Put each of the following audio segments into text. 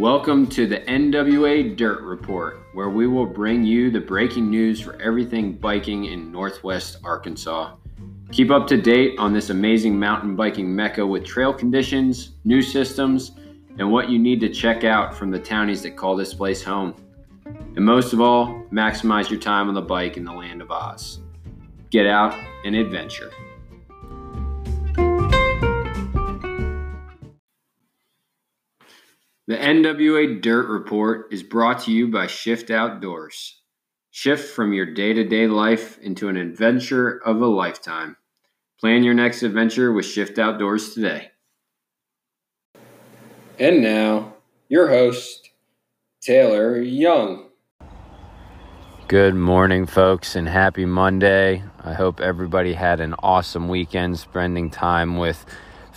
Welcome to the NWA Dirt Report, where we will bring you the breaking news for everything biking in Northwest Arkansas. Keep up to date on this amazing mountain biking mecca with trail conditions, new systems, and what you need to check out from the townies that call this place home. And most of all, maximize your time on the bike in the land of Oz. Get out and adventure. The NWA Dirt Report is brought to you by Shift Outdoors. Shift from your day to day life into an adventure of a lifetime. Plan your next adventure with Shift Outdoors today. And now, your host, Taylor Young. Good morning, folks, and happy Monday. I hope everybody had an awesome weekend spending time with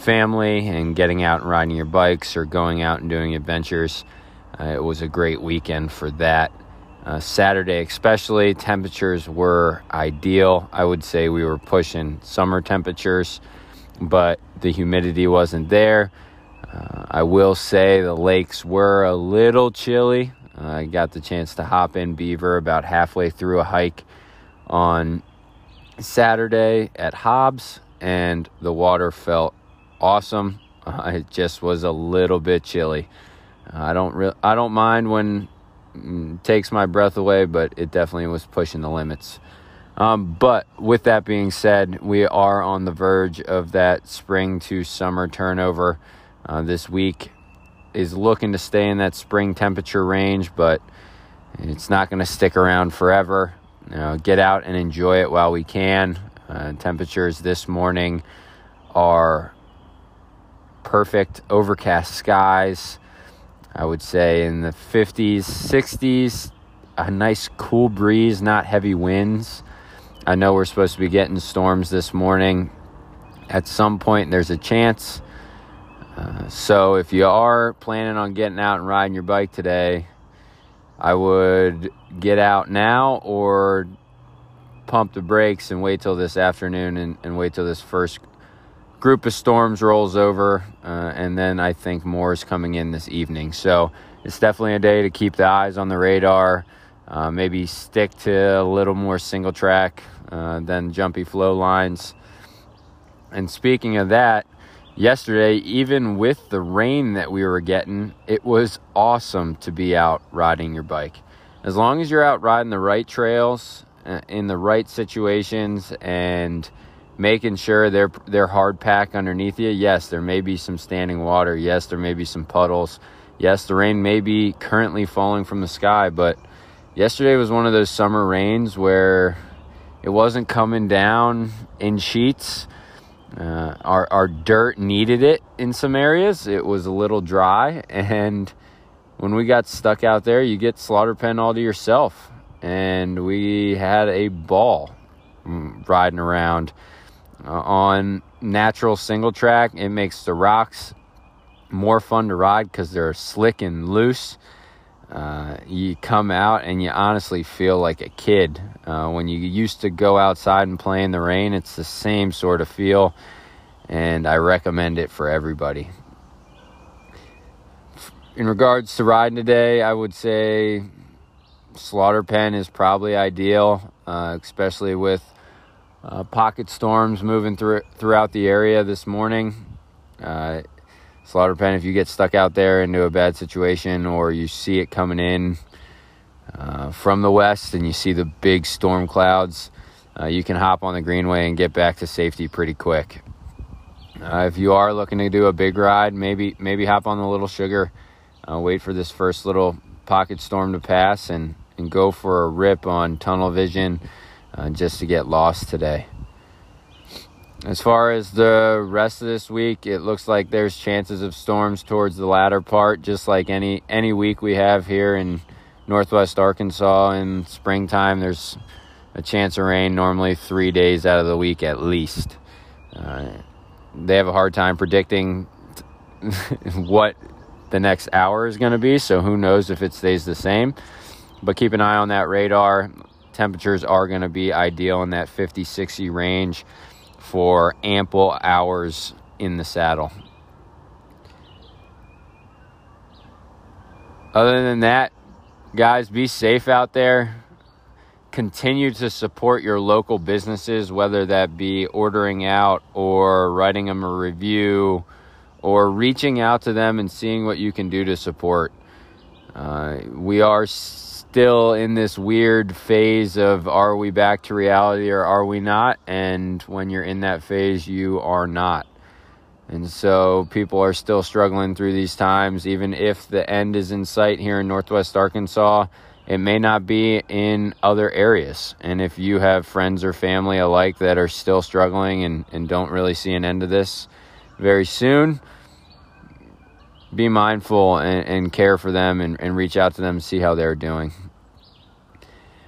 family and getting out and riding your bikes or going out and doing adventures. Uh, it was a great weekend for that. Uh, Saturday, especially, temperatures were ideal. I would say we were pushing summer temperatures, but the humidity wasn't there. Uh, I will say the lakes were a little chilly. I got the chance to hop in Beaver about halfway through a hike on Saturday at Hobbs, and the water felt awesome. Uh, it just was a little bit chilly. Uh, I don't re- I don't mind when it takes my breath away, but it definitely was pushing the limits. Um, but with that being said, we are on the verge of that spring to summer turnover. Uh, this week is looking to stay in that spring temperature range, but it's not going to stick around forever. You know, get out and enjoy it while we can. Uh, temperatures this morning are perfect, overcast skies. I would say in the 50s, 60s, a nice cool breeze, not heavy winds. I know we're supposed to be getting storms this morning. At some point, there's a chance. Uh, so if you are planning on getting out and riding your bike today, I would get out now or pump the brakes and wait till this afternoon and, and wait till this first group of storms rolls over, uh, and then I think more is coming in this evening. So it's definitely a day to keep the eyes on the radar. Uh, maybe stick to a little more single track uh, than jumpy flow lines. And speaking of that, yesterday, even with the rain that we were getting, it was awesome to be out riding your bike. As long as you're out riding the right trails uh, in the right situations and making sure they're they're hard pack underneath you. Yes, there may be some standing water. Yes, there may be some puddles. Yes, the rain may be currently falling from the sky, but yesterday was one of those summer rains where it wasn't coming down in sheets. Uh, our our dirt needed it in some areas. It was a little dry, and when we got stuck out there, you get slaughter pen all to yourself. And we had a ball mm, riding around uh, on natural single track, it makes the rocks more fun to ride because they're slick and loose. Uh, you come out and you honestly feel like a kid. Uh, when you used to go outside and play in the rain, it's the same sort of feel, and I recommend it for everybody. In regards to riding today, I would say slaughter pen is probably ideal, uh, especially with uh, pocket storms moving through throughout the area this morning. Uh, slaughter pen, if you get stuck out there into a bad situation or you see it coming in uh, from the west and you see the big storm clouds, uh, you can hop on the greenway and get back to safety pretty quick. Uh, if you are looking to do a big ride, maybe maybe hop on the little sugar, uh, wait for this first little pocket storm to pass, and and go for a rip on tunnel vision uh, just to get lost today. As far as the rest of this week, it looks like there's chances of storms towards the latter part, just like any any week we have here in Northwest Arkansas in springtime. There's a chance of rain normally three days out of the week at least. Uh, they have a hard time predicting what the next hour is going to be, so who knows if it stays the same. But keep an eye on that radar temperatures are going to be ideal in that 50 60 range for ample hours in the saddle. Other than that, guys, be safe out there. Continue to support your local businesses, whether that be ordering out or writing them a review or reaching out to them and seeing what you can do to support. Uh, we are still in this weird phase of are we back to reality or are we not? And when you're in that phase, you are not. And so people are still struggling through these times, even if the end is in sight here in Northwest Arkansas. It may not be in other areas. And if you have friends or family alike that are still struggling and, and don't really see an end to this very soon, be mindful and, and care for them and, and reach out to them and see how they're doing.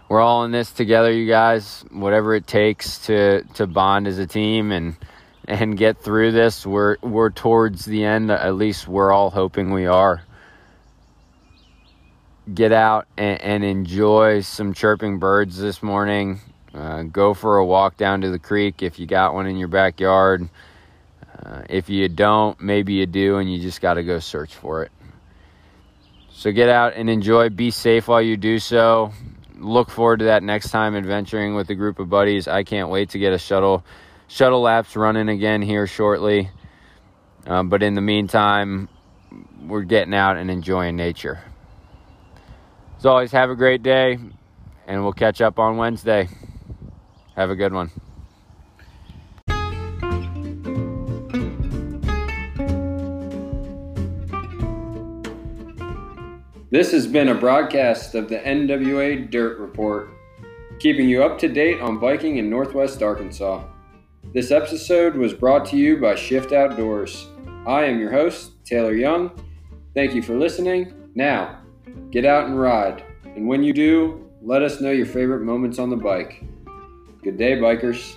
We're all in this together, you guys. Whatever it takes to, to bond as a team and and get through this. We're we're towards the end. At least we're all hoping we are. Get out and, and enjoy some chirping birds this morning. Uh, go for a walk down to the creek if you got one in your backyard. Uh, if you don't, maybe you do, and you just got to go search for it. So get out and enjoy. Be safe while you do so. Look forward to that next time adventuring with a group of buddies. I can't wait to get a shuttle shuttle laps running again here shortly. Um, but in the meantime, we're getting out and enjoying nature. As always, have a great day, and we'll catch up on Wednesday. Have a good one. This has been a broadcast of the NWA Dirt Report, keeping you up to date on biking in Northwest Arkansas. This episode was brought to you by Shift Outdoors. I am your host, Taylor Young. Thank you for listening. Now, get out and ride. And when you do, let us know your favorite moments on the bike. Good day, bikers.